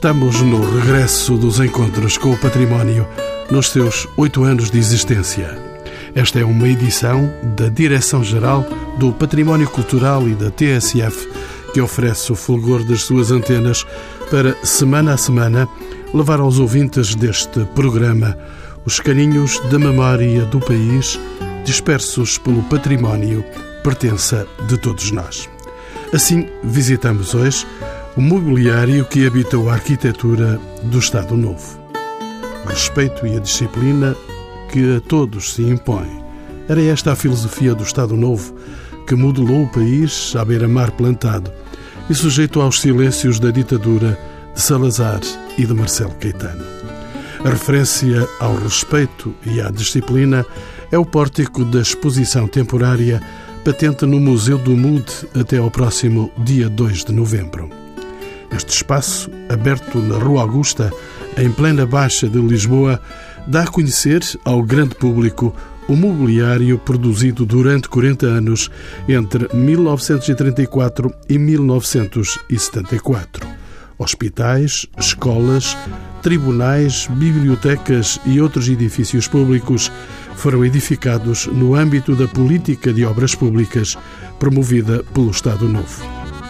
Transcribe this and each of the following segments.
Estamos no regresso dos encontros com o património nos seus oito anos de existência. Esta é uma edição da Direção-Geral do Património Cultural e da TSF que oferece o fulgor das suas antenas para, semana a semana, levar aos ouvintes deste programa os carinhos da memória do país dispersos pelo património pertença de todos nós. Assim, visitamos hoje o mobiliário que habita a arquitetura do Estado Novo. O respeito e a disciplina que a todos se impõe. Era esta a filosofia do Estado Novo que modelou o país à beira-mar plantado e sujeito aos silêncios da ditadura de Salazar e de Marcelo Caetano. A referência ao respeito e à disciplina é o pórtico da exposição temporária patente no Museu do MUD até ao próximo dia 2 de novembro. Este espaço, aberto na Rua Augusta, em plena Baixa de Lisboa, dá a conhecer ao grande público o mobiliário produzido durante 40 anos entre 1934 e 1974. Hospitais, escolas, tribunais, bibliotecas e outros edifícios públicos foram edificados no âmbito da política de obras públicas promovida pelo Estado Novo.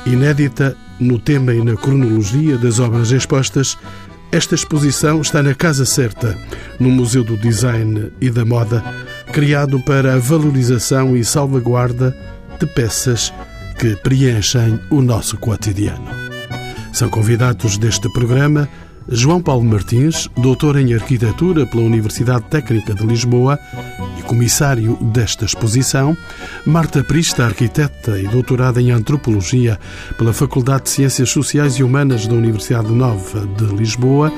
Inédita no tema e na cronologia das obras expostas, esta exposição está na casa certa, no Museu do Design e da Moda, criado para a valorização e salvaguarda de peças que preenchem o nosso cotidiano. São convidados deste programa João Paulo Martins, doutor em Arquitetura pela Universidade Técnica de Lisboa e comissário desta exposição, Marta Prista, arquiteta e doutorada em Antropologia pela Faculdade de Ciências Sociais e Humanas da Universidade Nova de Lisboa,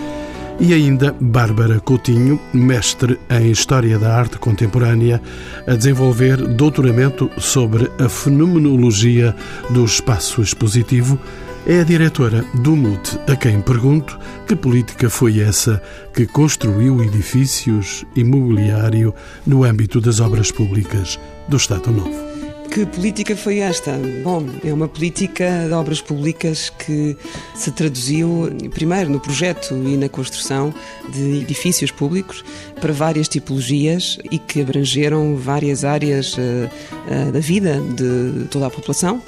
e ainda Bárbara Coutinho, mestre em História da Arte Contemporânea, a desenvolver doutoramento sobre a fenomenologia do espaço expositivo é a diretora do MUT, a quem pergunto que política foi essa que construiu edifícios e mobiliário no âmbito das obras públicas do Estado Novo. Que política foi esta? Bom, é uma política de obras públicas que se traduziu, primeiro, no projeto e na construção de edifícios públicos para várias tipologias e que abrangeram várias áreas uh, uh, da vida de toda a população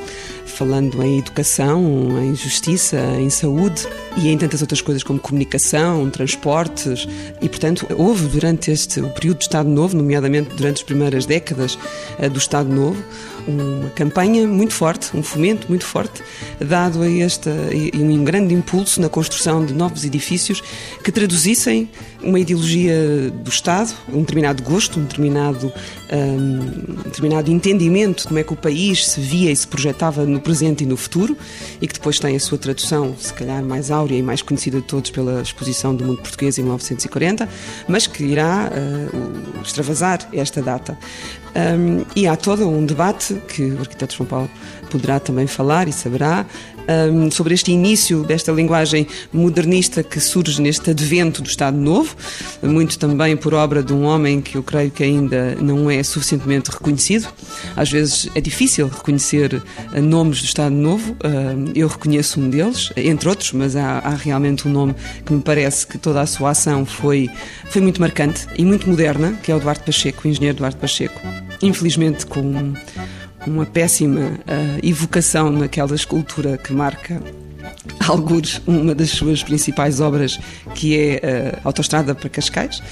falando em educação, em justiça, em saúde e em tantas outras coisas como comunicação, transportes. E, portanto, houve durante este o período do Estado Novo, nomeadamente durante as primeiras décadas eh, do Estado Novo, uma campanha muito forte, um fomento muito forte, dado a esta e um grande impulso na construção de novos edifícios que traduzissem uma ideologia do Estado, um determinado gosto, um determinado, um, determinado entendimento de como é que o país se via e se projetava no presente e no futuro, e que depois tem a sua tradução, se calhar mais áurea e mais conhecida de todos pela exposição do mundo português em 1940, mas que irá uh, extravasar esta data. Um, e há todo um debate que o arquiteto João Paulo poderá também falar e saberá um, sobre este início desta linguagem modernista que surge neste advento do Estado Novo, muito também por obra de um homem que eu creio que ainda não é suficientemente reconhecido. Às vezes é difícil reconhecer uh, nomes do Estado Novo, eu reconheço um deles, entre outros, mas há, há, realmente um nome que me parece que toda a sua ação foi, foi muito marcante e muito moderna, que é o Duarte Pacheco, o engenheiro Duarte Pacheco. Infelizmente, com uma péssima uh, evocação naquela escultura que marca algures uma das suas principais obras, que é a Autostrada para Cascais,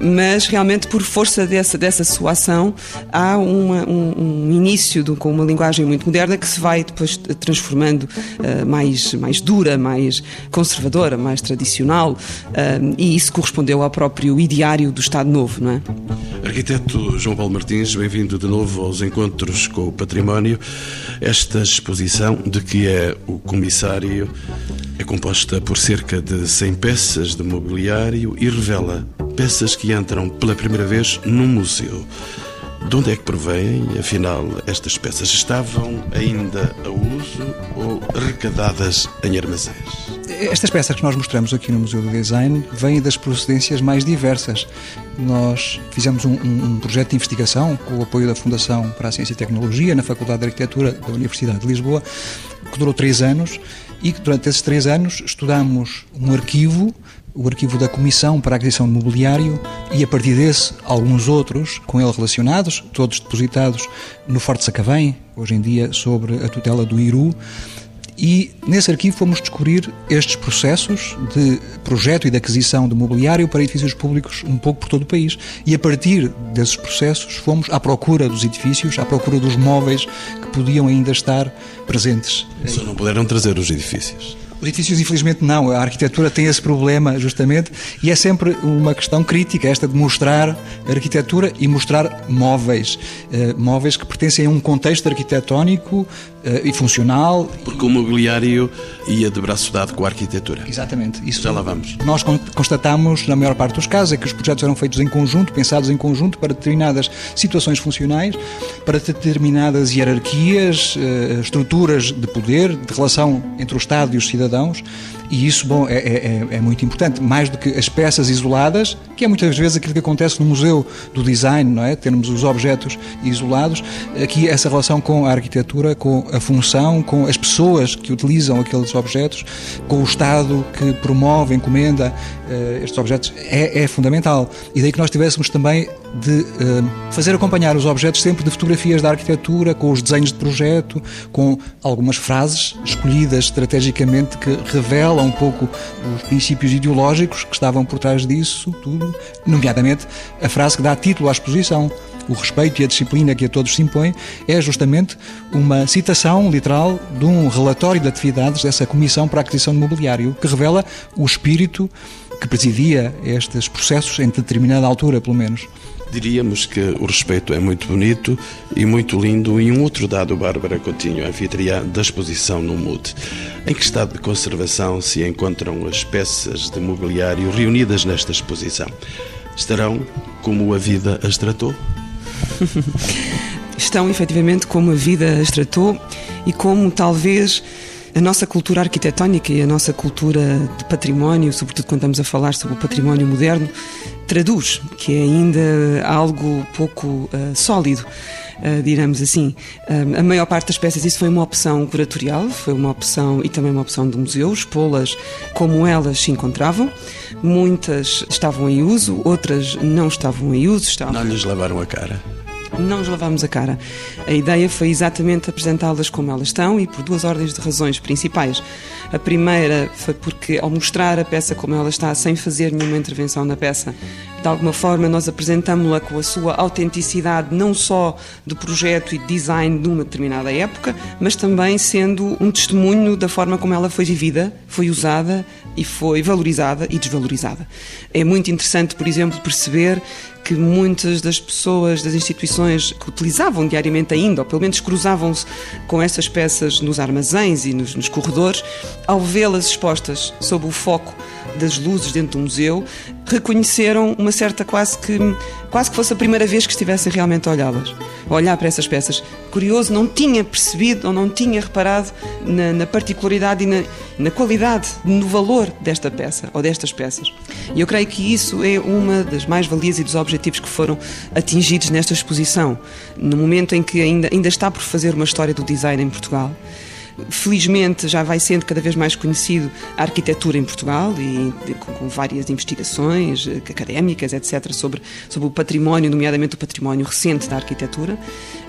mas realmente por força dessa, dessa sua ação há uma, um, um, início de, com uma linguagem muito moderna que se vai depois transformando uh, mais, mais dura, mais conservadora, mais tradicional, uh, e isso correspondeu ao próprio ideário do Estado Novo, não é? Arquiteto João Paulo Martins, bem-vindo de novo aos encontros com o património. Esta exposição de que é o comissário é composta por cerca de 100 peças de mobiliário e revela peças que entram pela primeira vez num museu. De onde é que provêm, afinal, estas peças? Estavam ainda a uso ou arrecadadas em armazéns? Estas peças que nós mostramos aqui no Museu do Design vêm das procedências mais diversas. Nós fizemos um, um, projeto de investigação com o apoio da Fundação para a Ciência e Tecnologia na Faculdade de Arquitetura da Universidade de Lisboa que durou três anos e que durante esses três anos estudamos um arquivo o arquivo da Comissão para a Aquisição de Mobiliário e, a partir desse, alguns outros com ele relacionados, todos depositados no Forte Sacavém, hoje em dia sobre a tutela do Iru. E nesse arquivo fomos descobrir estes processos de projeto e de aquisição de mobiliário para edifícios públicos um pouco por todo o país. E a partir desses processos fomos à procura dos edifícios, à procura dos móveis que podiam ainda estar presentes. Só não puderam trazer os edifícios. Os edifícios, infelizmente, não. A arquitetura tem esse problema, justamente, e é sempre uma questão crítica, esta de mostrar arquitetura e mostrar móveis. Uh, móveis que pertencem a um contexto arquitetónico uh, e funcional. Porque o mobiliário ia de braço dado com a arquitetura. Exatamente. Isso Já lá vamos. Nós constatamos, na maior parte dos casos, é que os projetos eram feitos em conjunto, pensados em conjunto para determinadas situações funcionais, para determinadas hierarquias, uh, estruturas de poder, de relação entre o Estado e os cidadãos cidadãos e isso, bom, é, é, é, muito importante, mais do que as peças isoladas, que é muitas vezes aquilo que acontece no Museu do Design, não é? Termos os objetos isolados, aqui essa relação com a arquitetura, com a função, com as pessoas que utilizam aqueles objetos, com o Estado que promove, encomenda uh, estes objetos, é, é, fundamental. E daí que nós tivéssemos também de uh, fazer acompanhar os objetos sempre de fotografias da arquitetura, com os desenhos de projeto, com algumas frases escolhidas estrategicamente que revelam um pouco os princípios ideológicos que estavam por trás disso tudo, nomeadamente a frase que dá título à exposição. O respeito e a disciplina que a todos se impõe é justamente uma citação literal de um relatório de atividades dessa Comissão para a Aquisição de Mobiliário, que revela o espírito que presidia estes processos em determinada altura, pelo menos. Diríamos que o respeito é muito bonito e muito lindo. E um outro dado, Bárbara Coutinho, anfitriã da exposição no MUD. Em que estado de conservação se encontram as peças de mobiliário reunidas nesta exposição? Estarão como a vida as tratou? Estão efetivamente como a vida as tratou e como talvez a nossa cultura arquitetónica e a nossa cultura de património, sobretudo quando estamos a falar sobre o património moderno, traduz, que é ainda algo pouco uh, sólido. Uh, assim. Uh, a maior parte das peças, isso foi uma opção curatorial, foi uma opção e também uma opção do museu, expô-las como elas se encontravam. Muitas estavam em uso, outras não estavam em uso. Estavam... Não lhes lavaram a cara? Não nos lavámos a cara. A ideia foi exatamente apresentá-las como elas estão e por duas ordens de razões principais. A primeira foi porque, ao mostrar a peça como ela está, sem fazer nenhuma intervenção na peça, de alguma forma nós apresentámos-la com a sua autenticidade, não só do projeto e design de uma determinada época, mas também sendo um testemunho da forma como ela foi vivida, foi usada e foi valorizada e desvalorizada. É muito interessante, por exemplo, perceber que muitas das pessoas, das instituições que utilizavam diariamente ainda, ou pelo menos cruzavam-se com essas peças nos armazéns e nos, nos corredores, ao vê-las expostas sob o foco das luzes dentro do museu, reconheceram uma certa quase que quase que fosse a primeira vez que estivessem realmente a olhá-las, a olhar para essas peças. Curioso, não tinha percebido ou não tinha reparado na, na particularidade e na, na, qualidade, no valor desta peça ou destas peças. E eu creio que isso é uma das mais-valias e dos objetivos que foram atingidos nesta exposição, no momento em que ainda, ainda está por fazer uma história do design em Portugal. Felizmente já vai sendo cada vez mais conhecido a arquitetura em Portugal e com, várias investigações eh, académicas, etc., sobre, sobre o património, nomeadamente o património recente da arquitetura.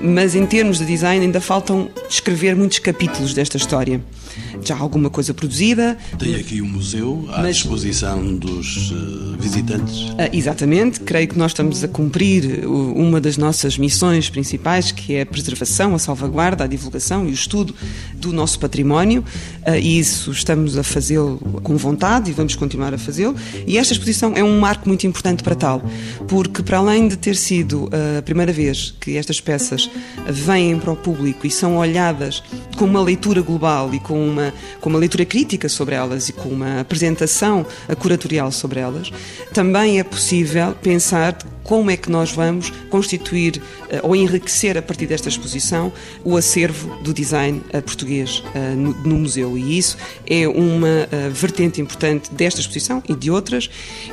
Mas em termos de design ainda faltam escrever muitos capítulos desta história já alguma coisa produzida. Tem aqui o um museu à mas... disposição dos uh, visitantes. Uh, exatamente, creio que nós estamos a cumprir uma das nossas missões principais, que é a preservação, a salvaguarda, a divulgação e o estudo do nosso património, uh, e isso estamos a fazê-lo com vontade e vamos continuar a fazê-lo. E esta exposição é um marco muito importante para tal, porque para além de ter sido a primeira vez que estas peças vêm para o público e são olhadas com uma leitura global e com uma, com uma leitura crítica sobre elas e com uma apresentação curatorial sobre elas, também é possível pensar como é que nós vamos constituir uh, ou enriquecer a partir desta exposição o acervo do design uh, português uh, no, museu. E isso é uma vertente importante desta exposição e de outras,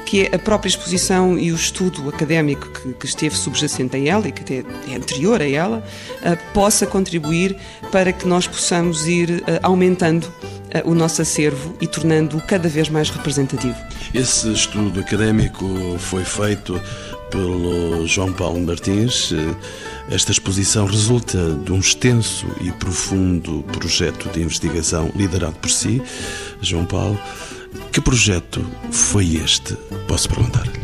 que é a própria exposição e o estudo académico que esteve subjacente a ela e que até é anterior a ela, possa contribuir para que nós possamos ir aumentando o nosso acervo e tornando-o cada vez mais representativo. Esse estudo académico foi feito pelo João Paulo Martins. Esta exposição resulta de um extenso e profundo projeto de investigação liderado por si, João Paulo. Que projeto foi este? Posso perguntar-lhe?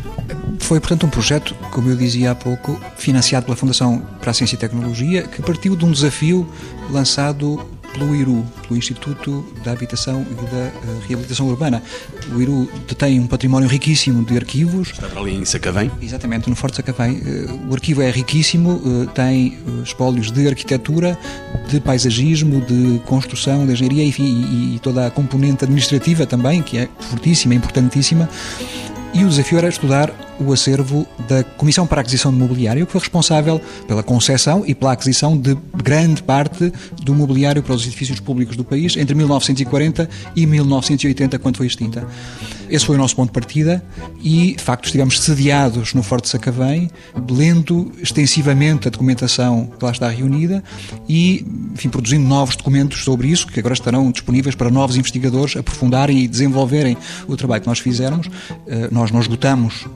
Foi, portanto, um projeto, como eu dizia há pouco, financiado pela Fundação para a Ciência e Tecnologia, que partiu de um desafio lançado pelo IRU, pelo Instituto da Habitação e da eh, Reabilitação Urbana. O IRU detém um património riquíssimo de arquivos. Está para ali em Sacavém? Exatamente, no Forte Sacavém. Eh, o arquivo é riquíssimo, eh, tem espólios de arquitetura, de paisagismo, de construção, de engenharia enfim, e toda a componente administrativa também, que é fortíssima, importantíssima. E o desafio era estudar o acervo da Comissão para a Aquisição de Mobiliário, que foi responsável pela concessão e pela aquisição de grande parte do mobiliário para os edifícios públicos do país entre 1940 e 1980, quando foi extinta. Esse foi o nosso ponto de partida e, de facto, estivemos sediados no Forte Sacavém, lendo extensivamente a documentação que lá está reunida e, enfim, produzindo novos documentos sobre isso, que agora estarão disponíveis para novos investigadores aprofundarem e desenvolverem o trabalho que nós fizermos. Eh, nós não esgotamos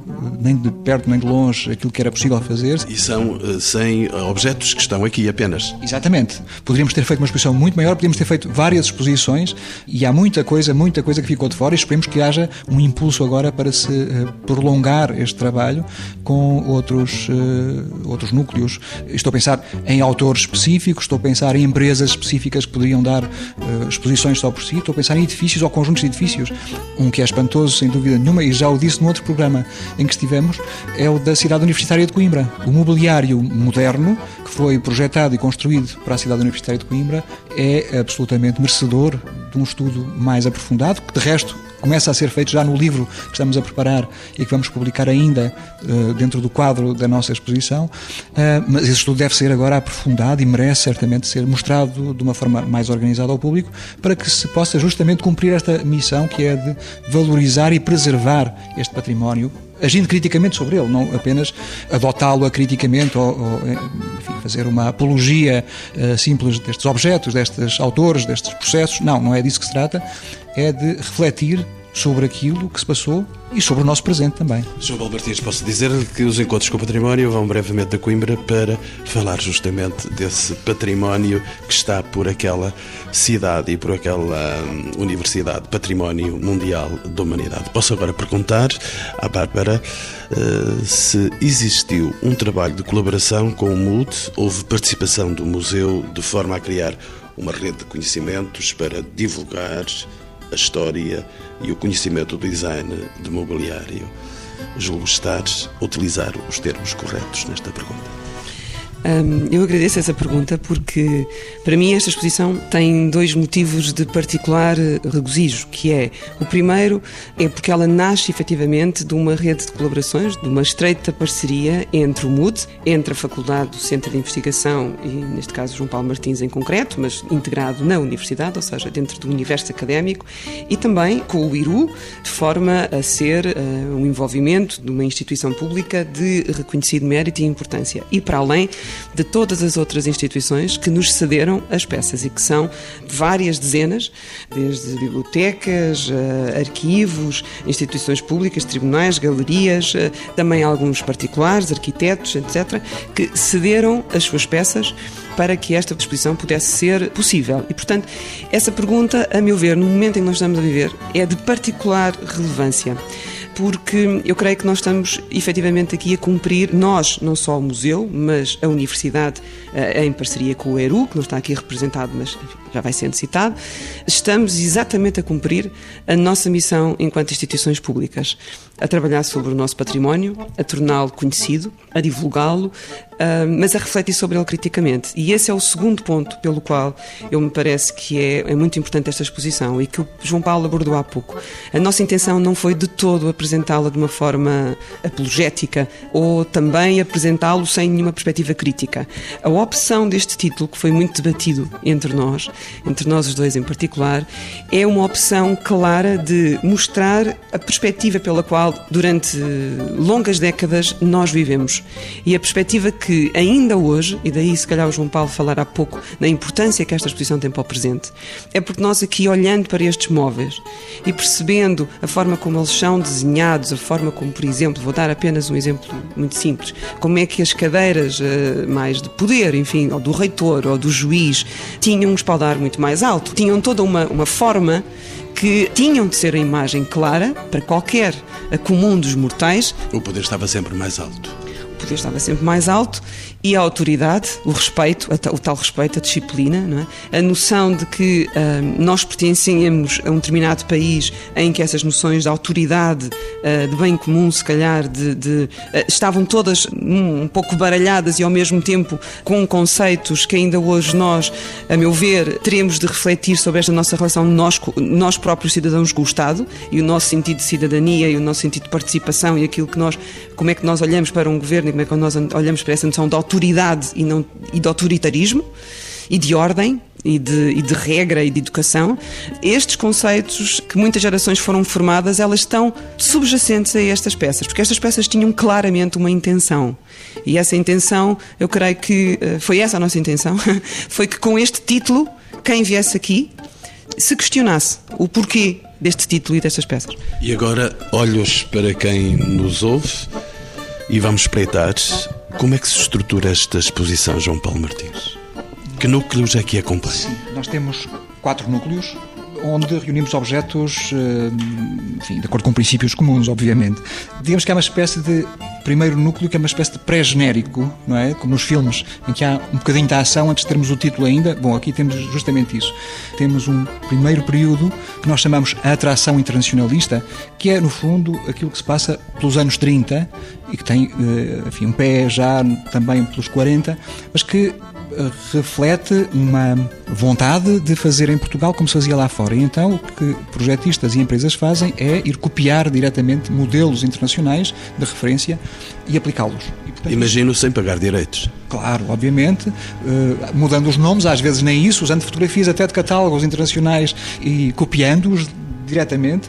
nem de perto nem de longe aquilo que era possível fazer. E são 100 eh, objetos que estão aqui apenas. Exatamente. Poderíamos ter feito uma exposição muito maior, podíamos ter feito várias exposições e há muita coisa, muita coisa que ficou de fora e esperemos que haja um impulso agora para se uh, prolongar este trabalho com outros, uh, outros núcleos. Estou a pensar em autores específicos, estou a pensar em empresas específicas que poderiam dar exposições só por si, estou a pensar em edifícios ou conjuntos de edifícios. Um que é espantoso, sem dúvida nenhuma, e já o disse no outro programa em que estivemos, é o da cidade universitária de Coimbra. O mobiliário moderno, que foi projetado e construído para a cidade universitária de Coimbra, é absolutamente merecedor de um estudo mais aprofundado, que de resto começa a ser feito já no livro que estamos a preparar e que vamos publicar ainda uh, dentro do quadro da nossa exposição, uh, mas esse estudo deve ser agora aprofundado e merece certamente ser mostrado de uma forma mais organizada ao público para que se possa justamente cumprir esta missão que é de valorizar e preservar este património agindo criticamente sobre ele, não apenas adotá-lo acriticamente ou, ou enfim, fazer uma apologia uh, simples destes objetos, destes autores, destes processos. Não, não é disso que se trata. É de refletir sobre aquilo que se passou e sobre o nosso presente também. João Paulo Martins, posso dizer que os encontros com o património vão brevemente a Coimbra para falar justamente desse património que está por aquela cidade e por aquela hum, universidade, Património Mundial da Humanidade. Posso agora perguntar à Bárbara uh, se existiu um trabalho de colaboração com o MUD, houve participação do museu de forma a criar uma rede de conhecimentos para divulgar a história e o conhecimento do design de mobiliário. Julgo estar a utilizar os termos corretos nesta pergunta. Um, eu agradeço essa pergunta porque, para mim, esta exposição tem dois motivos de particular eh, regozijo, que é, o primeiro é porque ela nasce efetivamente de uma rede de colaborações, de uma estreita parceria entre o MUD, entre a Faculdade do Centro de Investigação e, neste caso, João Paulo Martins em concreto, mas integrado na Universidade, ou seja, dentro do universo académico, e também com o IRU, de forma a ser uh, um envolvimento de uma instituição pública de reconhecido mérito e importância. E, para além, de todas as outras instituições que nos cederam as peças e que são várias dezenas, desde bibliotecas, eh, arquivos, instituições públicas, tribunais, galerias, eh, também alguns particulares, arquitetos, etc., que cederam as suas peças para que esta exposição pudesse ser possível. E, portanto, essa pergunta, a meu ver, no momento em que nós estamos a viver, é de particular relevância porque eu creio que nós estamos efetivamente aqui a cumprir, nós, não só o museu, mas a universidade, eh, em parceria com o ERU, que não está aqui representado, mas já vai sendo citado, estamos exatamente a cumprir a nossa missão enquanto instituições públicas, a trabalhar sobre o nosso património, a torná-lo conhecido, a divulgá-lo, ah, mas a refletir sobre ele criticamente. E esse é o segundo ponto pelo qual eu me parece que é, é muito importante esta exposição e que o João Paulo abordou há pouco. A nossa intenção não foi de todo apresentá-la de uma forma apologética ou também apresentá-lo sem nenhuma perspectiva crítica. A opção deste título, que foi muito debatido entre nós, entre nós os dois em particular, é uma opção clara de mostrar a perspectiva pela qual, durante longas décadas, nós vivemos. E a perspectiva que ainda hoje, e daí se calhar o João Paulo falar há pouco na importância que esta exposição tem para o presente, é porque nós aqui olhando para estes móveis e percebendo a forma como eles são desenhados, a forma como, por exemplo, vou dar apenas um exemplo muito simples, como é que as cadeiras uh, mais de poder, enfim, ou do reitor ou do juiz, tinham um espaldar muito mais alto, tinham toda uma, uma forma que tinham de ser a imagem clara para qualquer comum dos mortais. O poder estava sempre mais alto. O poder estava sempre mais alto e a autoridade, o respeito, o tal respeito, a disciplina, é? a noção de que uh, nós pertencemos a um determinado país em que essas noções de autoridade, uh, de bem comum, se calhar, de, de uh, estavam todas um, um, pouco baralhadas e ao mesmo tempo com conceitos que ainda hoje nós, a meu ver, teremos de refletir sobre esta nossa relação nós, nós próprios cidadãos com o Estado e o nosso sentido de cidadania e o nosso sentido de participação e aquilo que nós, como é que nós olhamos para um governo e como é que nós olhamos para essa noção de autoridade autoridade e, não, e de autoritarismo e de ordem e de, e de, regra e de educação, estes conceitos que muitas gerações foram formadas, elas estão subjacentes a estas peças, porque estas peças tinham claramente uma intenção. E essa intenção, eu creio que eh, foi essa a nossa intenção, foi que com este título, quem viesse aqui se questionasse o porquê deste título e destas peças. E agora, olhos para quem nos ouve e vamos espreitar como é que se estrutura esta exposição, João Paulo Martins? Que núcleos é que acompanha? Sim, nós temos quatro núcleos onde reunimos objetos, eh, enfim, de acordo com princípios comuns, obviamente. Digamos que é uma espécie de primeiro núcleo que é uma espécie de pré-genérico, não é? Como nos filmes, em que há um bocadinho da ação antes de termos o título ainda. Bom, aqui temos justamente isso. Temos um primeiro período que nós chamamos a atração internacionalista, que é, no fundo, aquilo que se passa pelos anos 30 e que tem, eh, enfim, um pé já também pelos 40, mas que reflete uma vontade de fazer em Portugal como se fazia lá fora. E então o que projetistas e empresas fazem é ir copiar diretamente modelos internacionais de referência e aplicá-los. Imagino sem pagar direitos. Claro, obviamente, uh, mudando os nomes, às vezes nem isso, usando fotografias até de catálogos internacionais e copiando-os diretamente.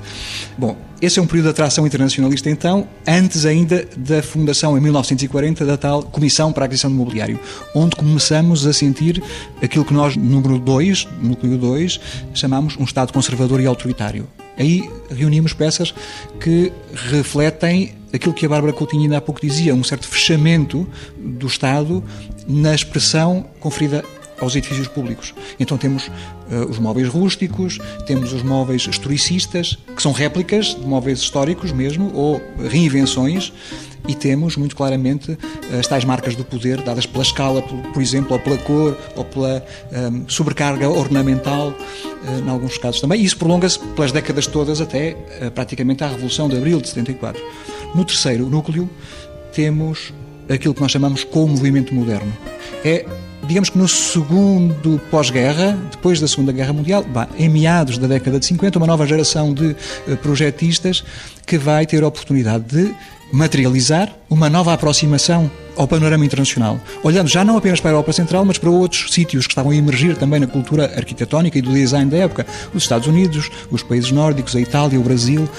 Bom, esse é um período de atração internacionalista, então, antes ainda da fundação, em 1940, da tal Comissão para a Aquisição de Mobiliário, onde começamos a sentir aquilo que nós, número 2, núcleo 2, chamamos um Estado conservador e autoritário. Aí reunimos peças que refletem aquilo que a Bárbara Coutinho ainda há pouco dizia, um certo fechamento do Estado na expressão conferida aos edifícios públicos. Então temos uh, os móveis rústicos, temos os móveis historicistas, que são réplicas de móveis históricos mesmo, ou reinvenções, e temos muito claramente as tais marcas do poder dadas pela escala, por, por exemplo, ou pela cor, ou pela um, ehm, sobrecarga ornamental, uh, em alguns casos também. E isso prolonga-se pelas décadas todas até uh, praticamente à Revolução de Abril de 74. No terceiro núcleo temos aquilo que nós chamamos com o movimento moderno. É digamos que no segundo pós-guerra, depois da Segunda Guerra Mundial, em meados da década de 50, uma nova geração de uh, projetistas que vai ter a oportunidade de materializar uma nova aproximação ao panorama internacional, olhando já não apenas para a Europa Central, mas para outros sítios que estavam a emergir também na cultura arquitetónica e do design da época, os Estados Unidos, os países nórdicos, a Itália, o Brasil.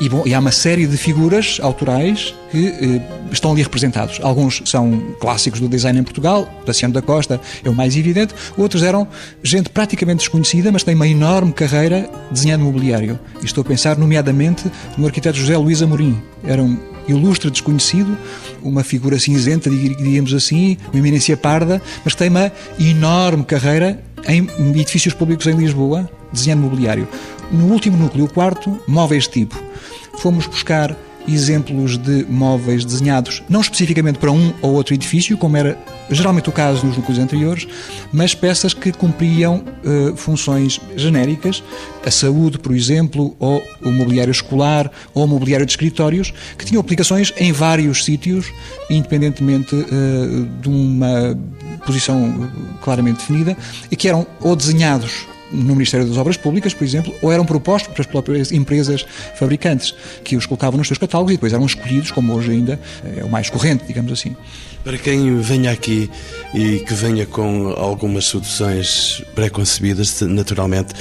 E, bom, e há uma série de figuras autorais que eh, estão ali representados. Alguns são clássicos do design em Portugal, Daciano da Costa é o mais evidente, outros eram gente praticamente desconhecida, mas tem uma enorme carreira desenhando mobiliário. E estou a pensar, nomeadamente, no arquiteto José Luís Amorim. Era um ilustre desconhecido, uma figura cinzenta, diríamos assim, uma eminência parda, mas tem uma enorme carreira em edifícios públicos em Lisboa, desenhando mobiliário. No último núcleo, o quarto, móveis tipo fomos buscar exemplos de móveis desenhados não especificamente para um ou outro edifício, como era geralmente o caso nos núcleos anteriores, mas peças que cumpriam uh, funções genéricas, a saúde, por exemplo, ou o mobiliário escolar, ou o mobiliário de escritórios, que tinham aplicações em vários sítios, independentemente uh, de uma posição claramente definida, e que eram ou desenhados no Ministério das Obras Públicas, por exemplo, ou eram propostos pelas próprias empresas fabricantes, que os colocavam nos seus catálogos e depois eram escolhidos, como hoje ainda é o mais corrente, digamos assim. Para quem venha aqui e que venha com algumas soluções pré-concebidas, naturalmente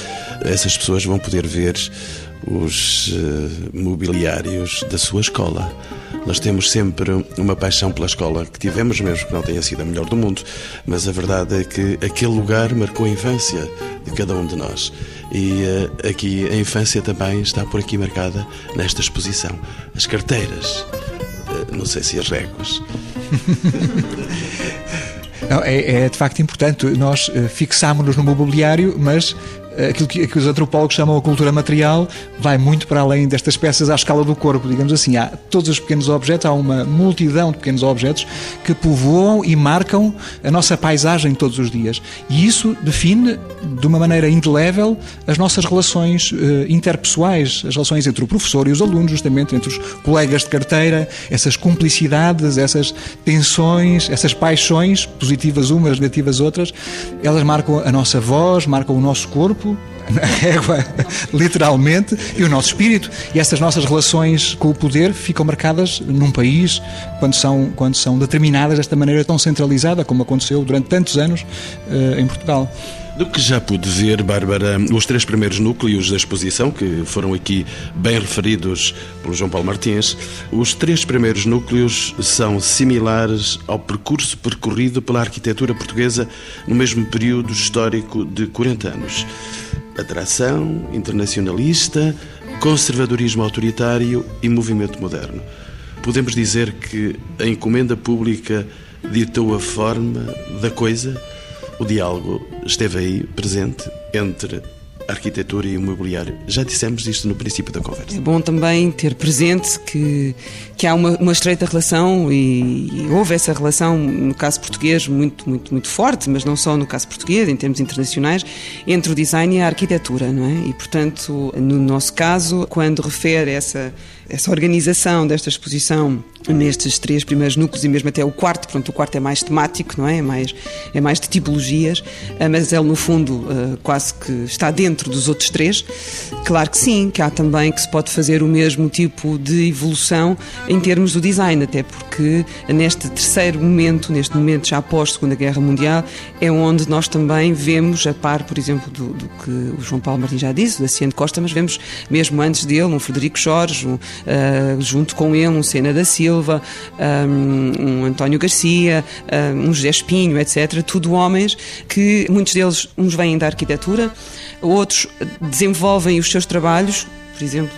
essas pessoas vão poder ver os uh, mobiliários da sua escola. Nós temos sempre uma paixão pela escola que tivemos, mesmo que não tenha sido a melhor do mundo, mas a verdade é que aquele lugar marcou a infância de cada um de nós. E uh, aqui a infância também está por aqui marcada nesta exposição. As carteiras, uh, não sei se as réguas. Não, é, é, de facto importante. Nós uh, fixámos-nos no mobiliário, mas eh, aquilo que, que, os antropólogos chamam a cultura material vai muito para além destas peças à escala do corpo, digamos assim. Há todos os pequenos objetos, há uma multidão de pequenos objetos que povoam e marcam a nossa paisagem todos os dias. E isso define, de uma maneira indelével, as nossas relações uh, interpessoais, as relações entre o professor e os alunos, justamente entre os colegas de carteira, essas cumplicidades, essas tensões, essas paixões, positivas umas, negativas outras, elas marcam a nossa voz, marcam o nosso corpo corpo, a régua, literalmente, e o nosso espírito. E essas nossas relações com o poder ficam marcadas num país quando são, quando são determinadas desta maneira tão centralizada, como aconteceu durante tantos anos uh, em Portugal. Do que já pude ver, Bárbara, os três primeiros núcleos da exposição, que foram aqui bem referidos pelo João Paulo Martins, os três primeiros núcleos são similares ao percurso percorrido pela arquitetura portuguesa no mesmo período histórico de 40 anos. Atração, internacionalista, conservadorismo autoritário e movimento moderno. Podemos dizer que a encomenda pública ditou a forma da coisa? O diálogo esteve aí presente entre arquitetura e imobiliário. Já dissemos isto no princípio da conversa. É bom também ter presente que, que há uma, uma estreita relação e, e, houve essa relação, no caso português, muito, muito, muito forte, mas não só no caso português, em termos internacionais, entre o design e a arquitetura, não é? E, portanto, no nosso caso, quando refere essa, essa organização desta exposição nestes três primeiros núcleos e mesmo até o quarto, portanto o quarto é mais temático, não é? É mais, é mais de tipologias, eh, mas ele no fundo eh, quase que está dentro dos outros três. Claro que sim, que há também que se pode fazer o mesmo tipo de evolução em termos do design, até porque neste terceiro momento, neste momento já após a Segunda Guerra Mundial, é onde nós também vemos, a par, por exemplo, do, do que o João Paulo Martins já disse, da Ciane Costa, mas vemos mesmo antes dele um Frederico Jorge, um, uh, junto com ele um Sena da Silva, Silva, um, António Garcia, um José Espinho, etc. Tudo homens que muitos deles, uns vêm da arquitetura, outros desenvolvem os seus trabalhos por exemplo,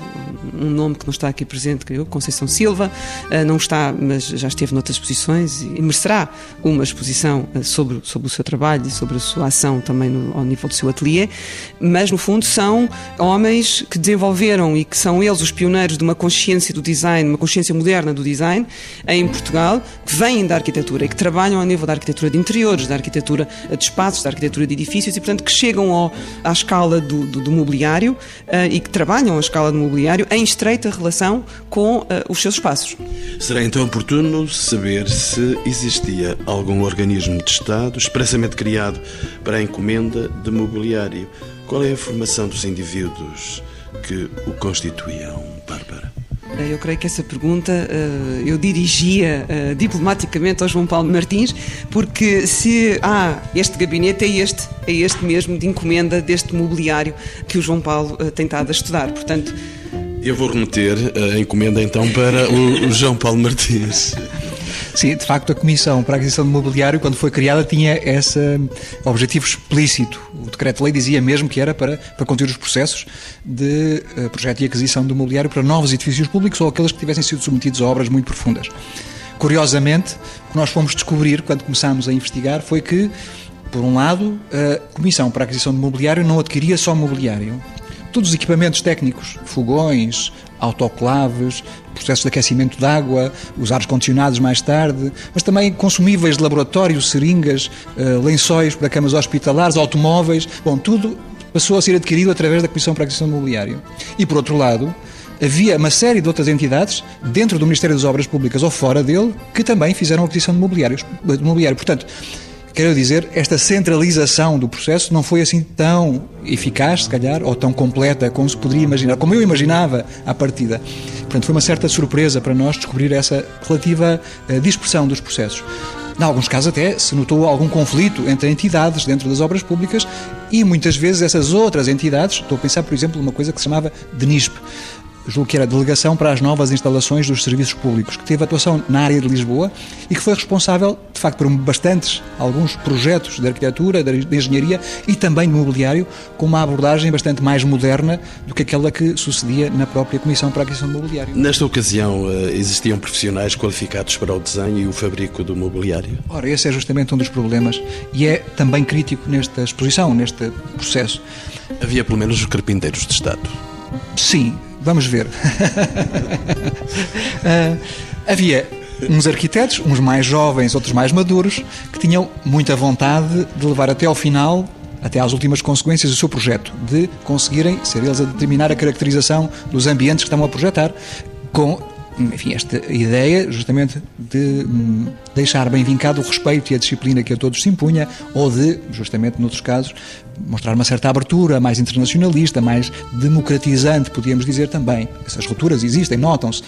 um nome que não está aqui presente, que eu, Conceição Silva, eh, não está, mas já esteve noutras exposições e merecerá uma exposição eh, sobre, sobre o seu trabalho e sobre a sua ação também no, ao nível do seu ateliê, mas no fundo são homens que desenvolveram e que são eles os pioneiros de uma consciência do design, uma consciência moderna do design em Portugal, que vêm da arquitetura e que trabalham ao nível da arquitetura de interiores, da arquitetura de espaços, da arquitetura de edifícios e, portanto, que chegam ao, à escala do, do, do mobiliário uh, e que trabalham a escala do mobiliário em estreita relação com uh, os seus espaços. Será então oportuno saber se existia algum organismo de Estado expressamente criado para a encomenda de mobiliário. Qual é a formação dos indivíduos que o constituíam, Bárbara? Eh, eu creio que essa pergunta uh, eu dirigia uh, diplomaticamente ao João Paulo Martins, porque se há este gabinete, é este, é este mesmo de encomenda deste mobiliário que o João Paulo tem estado a estudar. Portanto. Eu vou remeter a encomenda então para o João Paulo Martins. Sim, de facto, a Comissão para a Aquisição de Mobiliário, quando foi criada, tinha esse objetivo explícito. O decreto-lei dizia mesmo que era para, para conduzir os processos de uh, projeto e aquisição de mobiliário para novos edifícios públicos ou aqueles que tivessem sido submetidos a obras muito profundas. Curiosamente, o que nós fomos descobrir quando começámos a investigar foi que, por um lado, a Comissão para a Aquisição de Mobiliário não adquiria só mobiliário. Todos os equipamentos técnicos, fogões, autoclaves, processos de aquecimento de água, os ares condicionados mais tarde, mas também consumíveis de laboratório, seringas, eh, lençóis para camas hospitalares, automóveis, bom, tudo passou a ser adquirido através da Comissão para a Aquisição de Mobiliário. E, por outro lado, havia uma série de outras entidades, dentro do Ministério das Obras Públicas ou fora dele, que também fizeram a aquisição de mobiliários, de mobiliário. Portanto, Quero dizer, esta centralização do processo não foi assim tão eficaz, se calhar, ou tão completa como se poderia imaginar, como eu imaginava à partida. Portanto, foi uma certa surpresa para nós descobrir essa relativa eh, dispersão dos processos. Em alguns casos até se notou algum conflito entre entidades dentro das obras públicas e muitas vezes essas outras entidades, estou a pensar por exemplo numa coisa que se chamava DNISP, julgo que era Delegação para as Novas Instalações dos Serviços Públicos, que teve atuação na área de Lisboa e que foi responsável, de facto, por bastantes, alguns projetos de arquitetura, de engenharia e também de mobiliário, com uma abordagem bastante mais moderna do que aquela que sucedia na própria Comissão para a Aquisição de Mobiliário. Nesta ocasião, eh, existiam profissionais qualificados para o desenho e o fabrico do mobiliário? Ora, esse é justamente um dos problemas e é também crítico nesta exposição, neste processo. Havia pelo menos os carpinteiros de Estado? Sim, Vamos ver. uh, havia uns arquitetos, uns mais jovens, outros mais maduros, que tinham muita vontade de levar até ao final até às últimas consequências do seu projeto, de conseguirem ser eles a determinar a caracterização dos ambientes que estão a projetar, com enfim, esta ideia justamente de hum, deixar bem vincado o respeito e a disciplina que a todos se impunha, ou de, justamente noutros casos, mostrar uma certa abertura mais internacionalista, mais democratizante, podíamos dizer também. Essas rupturas existem, notam-se.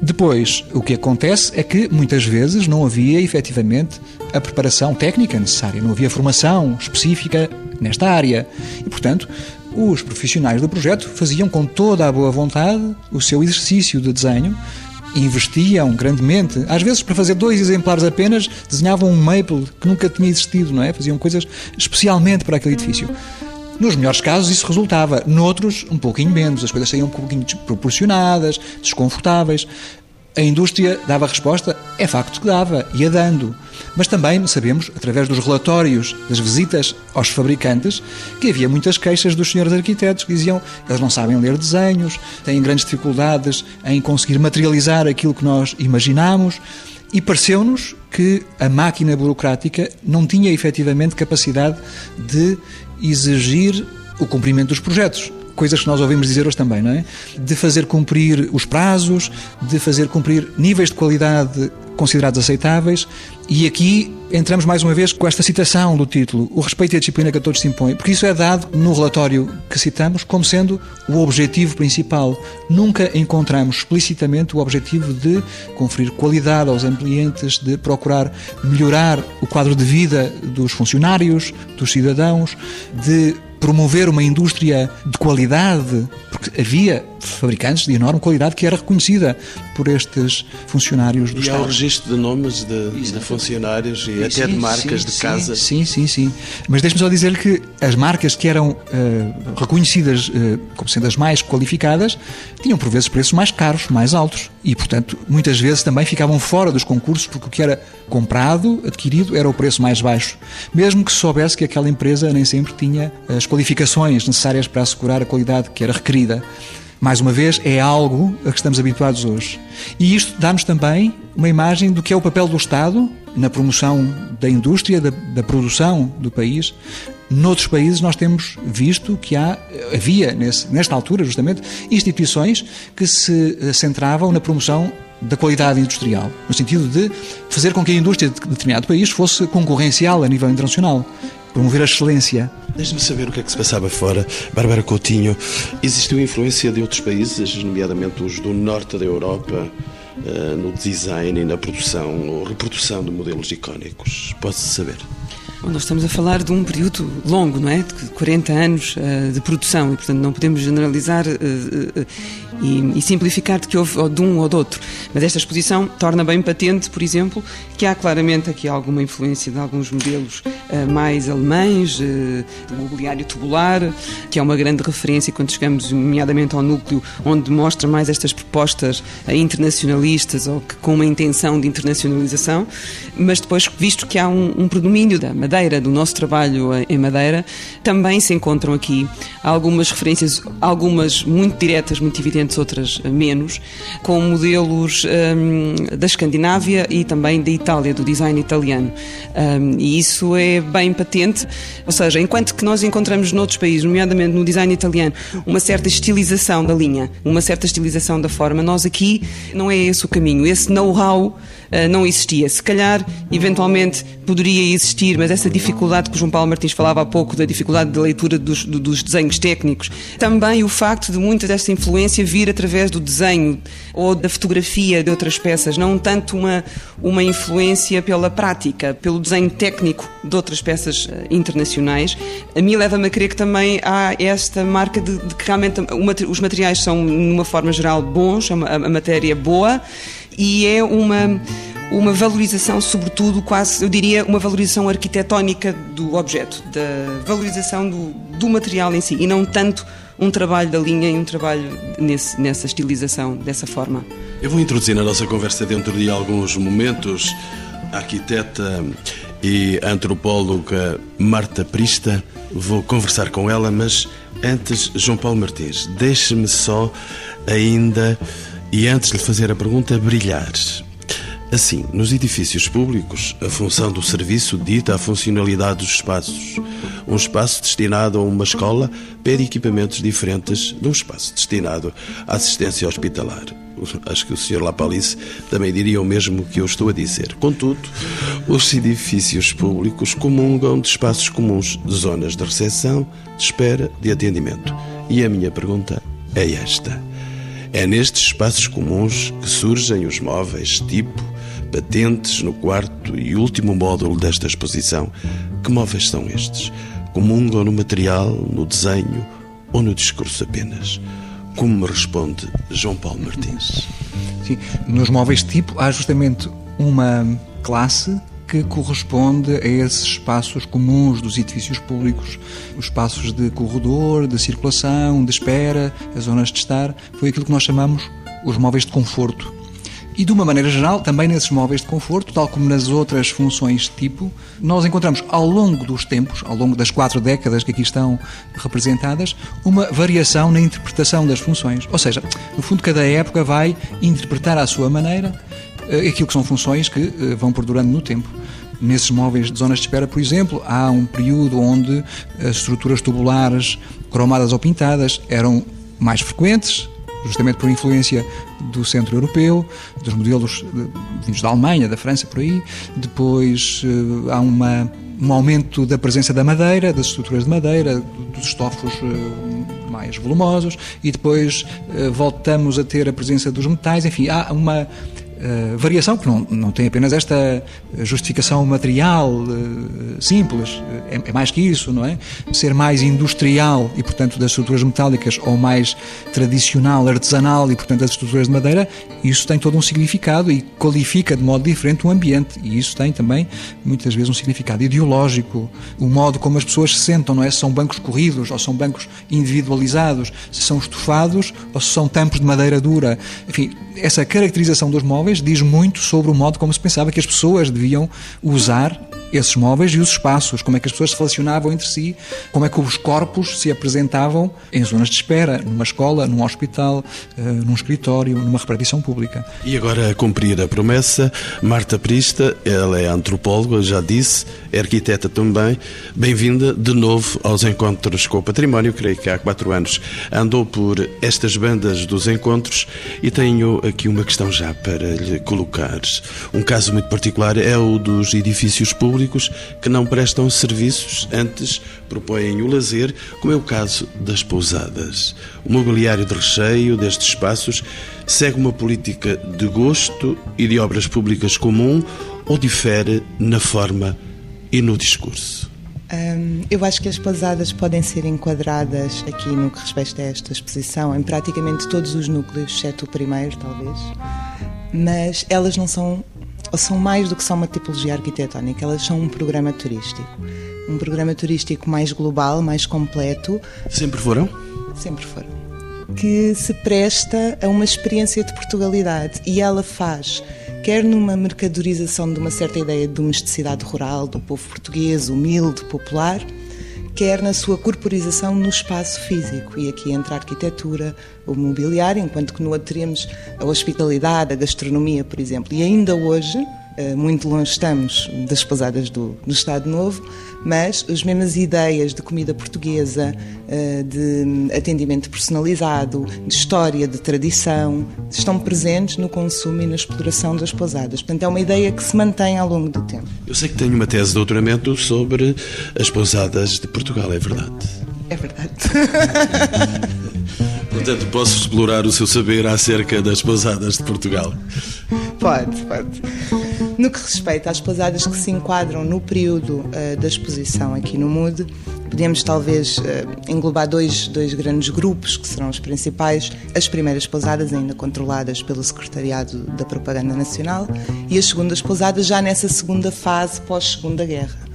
Depois, o que acontece é que muitas vezes não havia efetivamente a preparação técnica necessária, não havia formação específica nesta área. E, portanto, os profissionais do projeto faziam com toda a boa vontade o seu exercício de desenho, investiam grandemente. Às vezes, para fazer dois exemplares apenas, desenhavam um maple que nunca tinha existido, não é? Faziam coisas especialmente para aquele edifício. Nos melhores casos isso resultava, noutros um pouquinho menos, as coisas saíam um pouquinho desproporcionadas, desconfortáveis. A indústria dava resposta? É facto que dava, ia dando. Mas também sabemos, através dos relatórios das visitas aos fabricantes, que havia muitas queixas dos senhores arquitetos que diziam eles não sabem ler desenhos, têm grandes dificuldades em conseguir materializar aquilo que nós imaginamos. E pareceu-nos que a máquina burocrática não tinha efetivamente capacidade de exigir o cumprimento dos projetos coisas que nós ouvimos dizer hoje também, não é? De fazer cumprir os prazos, de fazer cumprir níveis de qualidade considerados aceitáveis. E aqui entramos mais uma vez com esta citação do título, o respeito e a disciplina que a todos se impõe, porque isso é dado no relatório que citamos como sendo o objetivo principal. Nunca encontramos explicitamente o objetivo de conferir qualidade aos ambientes, de procurar melhorar o quadro de vida dos funcionários, dos cidadãos, de promover uma indústria de qualidade, porque havia fabricantes de enorme qualidade que era reconhecida por estes funcionários do e Estado. E há o registro de nomes de, de funcionários e sim, até de marcas sim, de casa. Sim, sim, sim. Mas deixe-me só dizer que as marcas que eram uh, reconhecidas uh, como sendo as mais qualificadas tinham por vezes preços mais caros, mais altos. E, portanto, muitas vezes também ficavam fora dos concursos porque o que era comprado, adquirido, era o preço mais baixo. Mesmo que se soubesse que aquela empresa nem sempre tinha as qualificações necessárias para assegurar a qualidade que era requerida. Mais uma vez, é algo a que estamos habituados hoje. E isto dá-nos também uma imagem do que é o papel do Estado na promoção da indústria, da, da produção do país. Noutros países nós temos visto que há, havia, nesse, nesta altura justamente, instituições que se eh, centravam na promoção da qualidade industrial, no sentido de fazer com que a indústria de determinado país fosse concorrencial a nível internacional promover a excelência. Deixe-me saber o que é que se passava fora. Bárbara Coutinho, existiu influência de outros países, nomeadamente os do norte da Europa, eh, no design e na produção ou reprodução de modelos icónicos? Pode-se saber? Bom, nós estamos a falar de um período longo, não é? De 40 anos uh, de produção e, portanto, não podemos generalizar uh, uh, e, e, simplificar de que houve ou de um ou de outro. Mas esta exposição torna bem patente, por exemplo, que há claramente aqui alguma influência de alguns modelos mais alemães, de mobiliário tubular, que é uma grande referência quando chegamos, nomeadamente, ao núcleo onde mostra mais estas propostas internacionalistas ou que, com uma intenção de internacionalização, mas depois, visto que há um, um predomínio da Madeira, do nosso trabalho em Madeira, também se encontram aqui algumas referências, algumas muito diretas, muito evidentes, outras menos, com modelos um, da Escandinávia e também da Itália, do design italiano. Um, e isso é bem patente, ou seja, enquanto que nós encontramos noutros países, nomeadamente no design italiano, uma certa estilização da linha, uma certa estilização da forma, nós aqui não é esse o caminho. Esse know-how não existia. Se calhar, eventualmente, poderia existir, mas essa dificuldade que o João Paulo Martins falava há pouco, da dificuldade de leitura dos, dos desenhos técnicos, também o facto de muita dessa influência vir através do desenho ou da fotografia de outras peças, não tanto uma, uma influência pela prática, pelo desenho técnico de outras peças eh, internacionais, a mim leva-me a crer que também há esta marca de, de que realmente os materiais são, numa forma geral, bons, a, a matéria boa e é uma uma valorização, sobretudo, quase, eu diria, uma valorização arquitetónica do objeto, da valorização do, do material em si, e não tanto um trabalho da linha e um trabalho nesse, nessa estilização, dessa forma. Eu vou introduzir na nossa conversa dentro de alguns momentos a arquiteta e antropóloga Marta Prista. Vou conversar com ela, mas antes, João Paulo Martins, deixe-me só ainda, e antes de lhe fazer a pergunta, brilhar. Assim, nos edifícios públicos, a função do serviço dita a funcionalidade dos espaços. Um espaço destinado a uma escola pede equipamentos diferentes de um espaço destinado à assistência hospitalar. Acho que o Sr. Lapalice também diria o mesmo que eu estou a dizer. Contudo, os edifícios públicos comungam de espaços comuns, de zonas de recepção, de espera, de atendimento. E a minha pergunta é esta. É nestes espaços comuns que surgem os móveis tipo patentes no quarto e último módulo desta exposição. Que móveis são estes? Comungam no material, no desenho ou no discurso apenas? Como me responde João Paulo Martins? Sim, nos móveis tipo há justamente uma classe que corresponde a esses espaços comuns dos edifícios públicos, os espaços de corredor, de circulação, de espera, as zonas de estar, foi aquilo que nós chamamos os móveis de conforto. E de uma maneira geral, também nesses móveis de conforto, tal como nas outras funções tipo, nós encontramos ao longo dos tempos, ao longo das quatro décadas que aqui estão representadas, uma variação na interpretação das funções. Ou seja, no fundo, cada época vai interpretar à sua maneira aquilo que são funções que eh, vão perdurando no tempo. Nesses móveis de zonas de espera, por exemplo, há um período onde as estruturas tubulares, cromadas ou pintadas, eram mais frequentes, justamente por influência do centro europeu, dos modelos vindos da Alemanha, da França, por aí. Depois eh, há uma, um aumento da presença da madeira, das estruturas de madeira, dos estofos eh, mais volumosos, e depois eh, voltamos a ter a presença dos metais. Enfim, há uma Uh, variação que não, não tem apenas esta justificação material uh, simples, é, é, mais que isso, não é? Ser mais industrial e, portanto, das estruturas metálicas ou mais tradicional, artesanal e, portanto, das estruturas de madeira, isso tem todo um significado e qualifica de modo diferente o ambiente. E isso tem também, muitas vezes, um significado ideológico, o modo como as pessoas se sentam, não é? Se são bancos corridos ou são bancos individualizados, se são estofados ou se são tampos de madeira dura. Enfim, essa caracterização dos móveis diz muito sobre o modo como se pensava que as pessoas deviam usar esses móveis e os espaços, como é que as pessoas se relacionavam entre si, como é que os corpos se apresentavam em zonas de espera, numa escola, num hospital, eh, num escritório, numa repartição pública. E agora a cumprir a promessa, Marta Prista, ela é antropóloga, já disse, é arquiteta também. Bem-vinda de novo aos Encontros com o Património, creio que há quatro anos andou por estas bandas dos encontros e tenho aqui uma questão já para lhe colocar. Um caso muito particular é o dos edifícios públicos públicos que não prestam serviços, antes propõem o lazer, como é o caso das pousadas. O mobiliário de recheio destes espaços segue uma política de gosto e de obras públicas comum ou difere na forma e no discurso? Um, eu acho que as pousadas podem ser enquadradas aqui no que respeita a esta exposição em praticamente todos os núcleos, exceto o primeiro, talvez. Mas elas não são são mais do que só uma tipologia arquitetónica, elas são um programa turístico. Um programa turístico mais global, mais completo. Sempre foram? Sempre foram. Que se presta a uma experiência de Portugalidade e ela faz, quer numa mercadorização de uma certa ideia de domesticidade rural, do povo português, humilde, popular, quer na sua corporização no espaço físico. E aqui entra a arquitetura, o mobiliário, enquanto que no outro teríamos a hospitalidade, a gastronomia, por exemplo. E ainda hoje, muito longe estamos das pousadas do, do Estado Novo, mas as mesmas ideias de comida portuguesa, eh, de atendimento personalizado, de história, de tradição, estão presentes no consumo e na exploração das pousadas. Portanto, é uma ideia que se mantém ao longo do tempo. Eu sei que tenho uma tese de doutoramento sobre as pousadas de Portugal, é verdade? É verdade. Portanto, posso explorar o seu saber acerca das pousadas de Portugal? Pode, pode. No que respeita às pousadas que se enquadram no período uh, da exposição aqui no MUD, podemos talvez uh, englobar dois, dois grandes grupos que serão os principais. As primeiras pousadas, ainda controladas pelo Secretariado da Propaganda Nacional, e as segundas pousadas já nessa segunda fase pós-Segunda Guerra.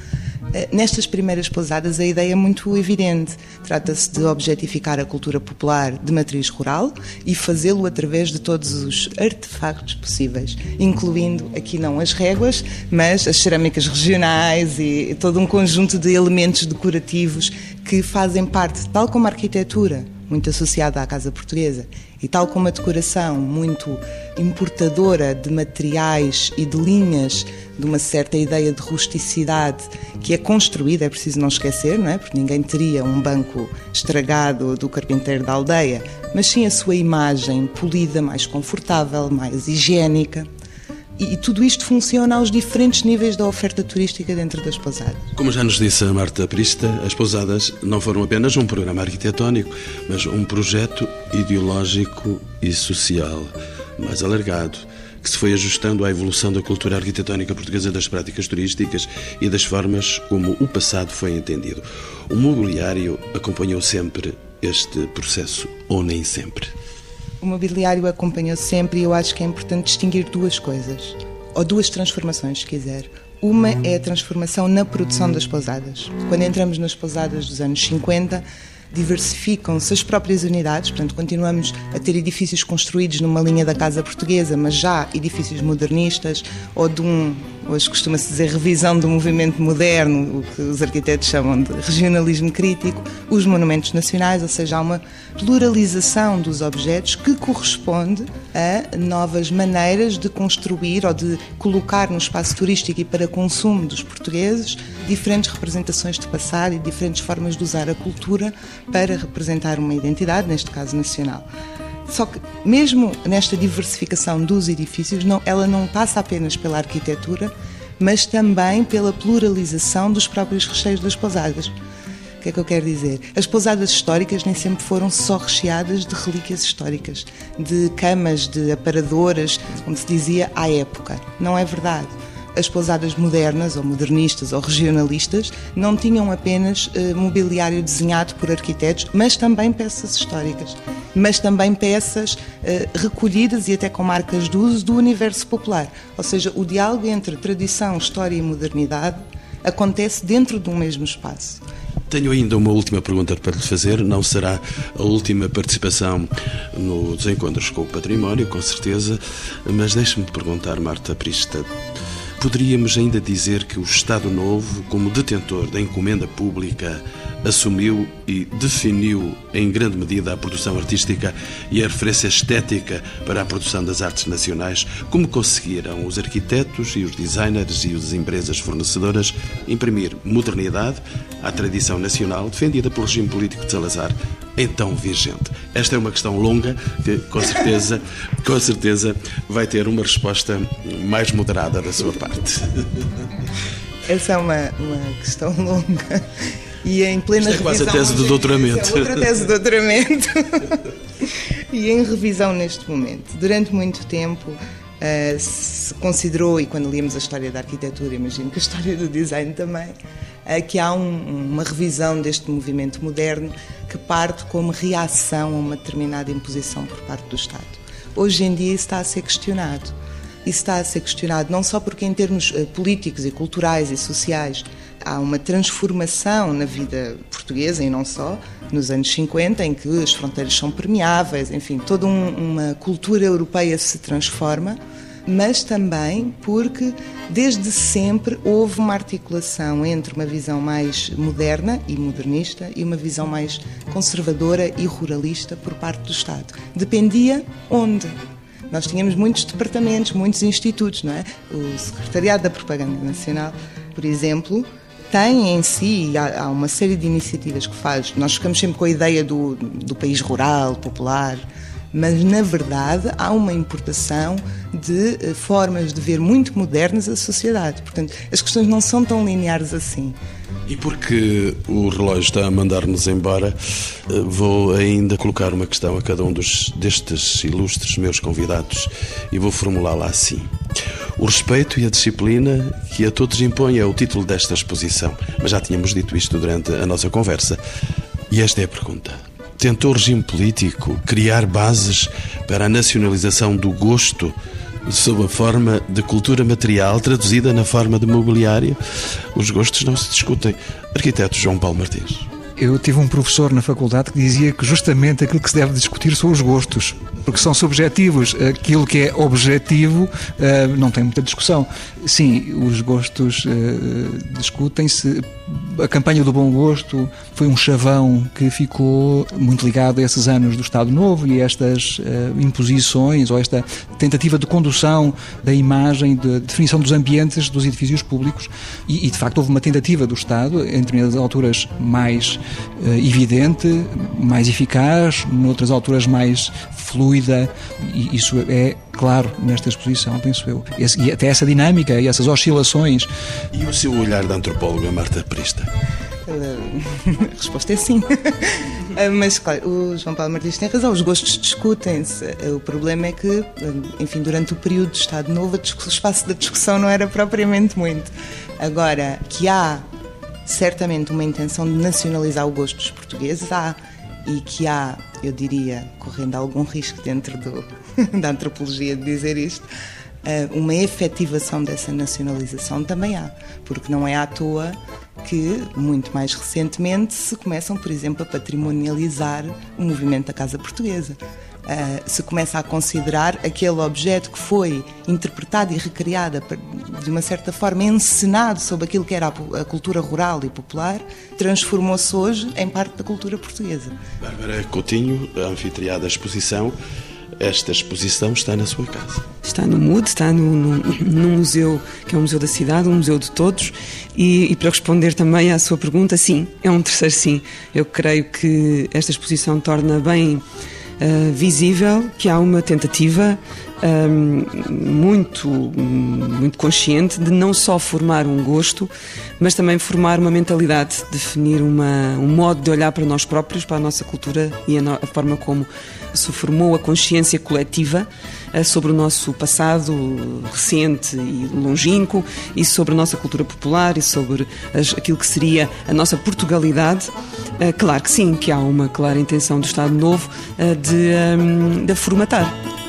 Eh, nestas primeiras pousadas, a ideia é muito evidente. Trata-se de objetificar a cultura popular de matriz rural e fazê-lo através de todos os artefactos possíveis, incluindo aqui não as réguas, mas as cerâmicas regionais e todo um conjunto de elementos decorativos que fazem parte, tal como a arquitetura, muito associada à casa portuguesa, e tal como a decoração muito importadora de materiais e de linhas de uma certa ideia de rusticidade que é construída, é preciso não esquecer, não é? Porque ninguém teria um banco estragado do carpinteiro da aldeia, mas sim a sua imagem polida, mais confortável, mais higiênica. E, tudo isto funciona aos diferentes níveis da oferta turística dentro das pousadas. Como já nos disse a Marta Prista, as pousadas não foram apenas um programa arquitetónico, mas um projeto ideológico e social mais alargado que se foi ajustando à evolução da cultura arquitetónica portuguesa, das práticas turísticas e das formas como o passado foi entendido. O mobiliário acompanhou sempre este processo, ou nem sempre? O mobiliário acompanhou sempre e eu acho que é importante distinguir duas coisas, ou duas transformações, se quiser. Uma é a transformação na produção das pousadas. Quando entramos nas pousadas dos anos 50, diversificam-se as próprias unidades, portanto, continuamos a ter edifícios construídos numa linha da casa portuguesa, mas já edifícios modernistas ou de um, hoje costuma-se dizer, revisão do movimento moderno, o que os arquitetos chamam de regionalismo crítico, os monumentos nacionais, ou seja, há uma pluralização dos objetos que corresponde a novas maneiras de construir ou de colocar no espaço turístico e para consumo dos portugueses diferentes representações de passado e diferentes formas de usar a cultura para representar uma identidade, neste caso nacional. Só que, mesmo nesta diversificação dos edifícios, não, ela não passa apenas pela arquitetura, mas também pela pluralização dos próprios recheios das pousadas. O que é que eu quero dizer? As pousadas históricas nem sempre foram só recheadas de relíquias históricas, de camas, de aparadoras, como se dizia à época. Não é verdade as pousadas modernas ou modernistas ou regionalistas não tinham apenas uh, mobiliário desenhado por arquitetos, mas também peças históricas, mas também peças uh, recolhidas e até com marcas de uso do universo popular. Ou seja, o diálogo entre tradição, história e modernidade acontece dentro de um mesmo espaço. Tenho ainda uma última pergunta para lhe fazer. Não será a última participação nos encontros com o património, com certeza, mas deixe-me perguntar, Marta Prista. Poderíamos ainda dizer que o Estado Novo, como detentor da encomenda pública, assumiu e definiu em grande medida a produção artística e a referência estética para a produção das artes nacionais, como conseguiram os arquitetos e os designers e as empresas fornecedoras imprimir modernidade à tradição nacional defendida pelo regime político de Salazar então vigente? Esta é uma questão longa que com certeza, com certeza vai ter uma resposta mais moderada da sua parte. Essa é uma, uma questão longa e em plena Isto é quase a tese do doutoramento. É outra tese de doutoramento. e em revisão neste momento. Durante muito tempo uh, se considerou, e quando líamos a história da arquitetura, imagino que a história do design também, uh, que há um, uma revisão deste movimento moderno que parte como reação a uma determinada imposição por parte do Estado. Hoje em dia isso está a ser questionado. Isso está a ser questionado não só porque, em termos uh, políticos e culturais e sociais, há uma transformação na vida portuguesa e não só, nos anos 50, em que as fronteiras são permeáveis, enfim, toda um, uma cultura europeia se transforma, mas também porque desde sempre houve uma articulação entre uma visão mais moderna e modernista e uma visão mais conservadora e ruralista por parte do Estado. Dependia onde? nós tínhamos muitos departamentos, muitos institutos, não é? O Secretariado da Propaganda Nacional, por exemplo, tem em si, há, há, uma série de iniciativas que faz. Nós ficamos sempre com a ideia do, do país rural, popular, mas na verdade há uma importação de eh, formas de ver muito modernas a sociedade. Portanto, as questões não são tão lineares assim. E porque o relógio está a mandar-nos embora, eh, vou ainda colocar uma questão a cada um dos, destes ilustres meus convidados e vou formulá-la assim. O respeito e a disciplina que a todos impõe é o título desta exposição, mas já tínhamos dito isto durante a nossa conversa. E esta é a pergunta. Tentou regime político criar bases para a nacionalização do gosto sob a forma de cultura material traduzida na forma de mobiliário? Os gostos não se discutem. Arquiteto João Paulo Martins. Eu tive um professor na faculdade que dizia que justamente aquilo que se deve discutir são os gostos, porque são subjetivos. Aquilo que é objetivo eh, não tem muita discussão. Sim, os gostos eh, discutem-se. A campanha do bom gosto foi um chavão que ficou muito ligado a esses anos do Estado Novo e a estas uh, imposições ou esta tentativa de condução da imagem, de definição dos ambientes dos edifícios públicos. E, de facto, houve uma tentativa do Estado, em determinadas alturas mais evidente, mais eficaz, noutras alturas mais fluida, e isso é claro nesta exposição, penso eu. E até essa dinâmica e essas oscilações. E o seu olhar da antropóloga Marta Prista? A resposta é sim. Mas, claro, o João Paulo Martins tem razão, os gostos discutem-se. O problema é que, enfim, durante o período de Estado Novo, o espaço da discussão não era propriamente muito. Agora, que há certamente uma intenção de nacionalizar o gosto dos portugueses, há. E que há, eu diria, correndo algum risco dentro do, da antropologia de dizer isto, eh, uma efetivação dessa nacionalização também há, porque não é à toa que, muito mais recentemente, se começam, por exemplo, a patrimonializar o movimento da Casa Portuguesa. Uh, se começa a considerar aquele objeto que foi interpretado e recriado de uma certa forma encenado sobre aquilo que era a, a cultura rural e popular, transformou-se hoje em parte da cultura portuguesa. Bárbara Coutinho, a anfitriã da exposição, esta exposição está na sua casa. Está no MUD, está no, no, no, museu, que é um museu da cidade, um museu de todos. E, e, para responder também à sua pergunta, sim, é um terceiro sim. Eu creio que esta exposição torna bem uh, visível que há uma tentativa um, muito, muito consciente de não só formar um gosto, mas também formar uma mentalidade, definir uma, um modo de olhar para nós próprios, para a nossa cultura e a, no, a forma como se formou a consciência coletiva uh, sobre o nosso passado recente e longínquo e sobre a nossa cultura popular e sobre as, aquilo que seria a nossa Portugalidade. Uh, claro que sim, que há uma clara intenção do Estado Novo uh, de, um, de formatar.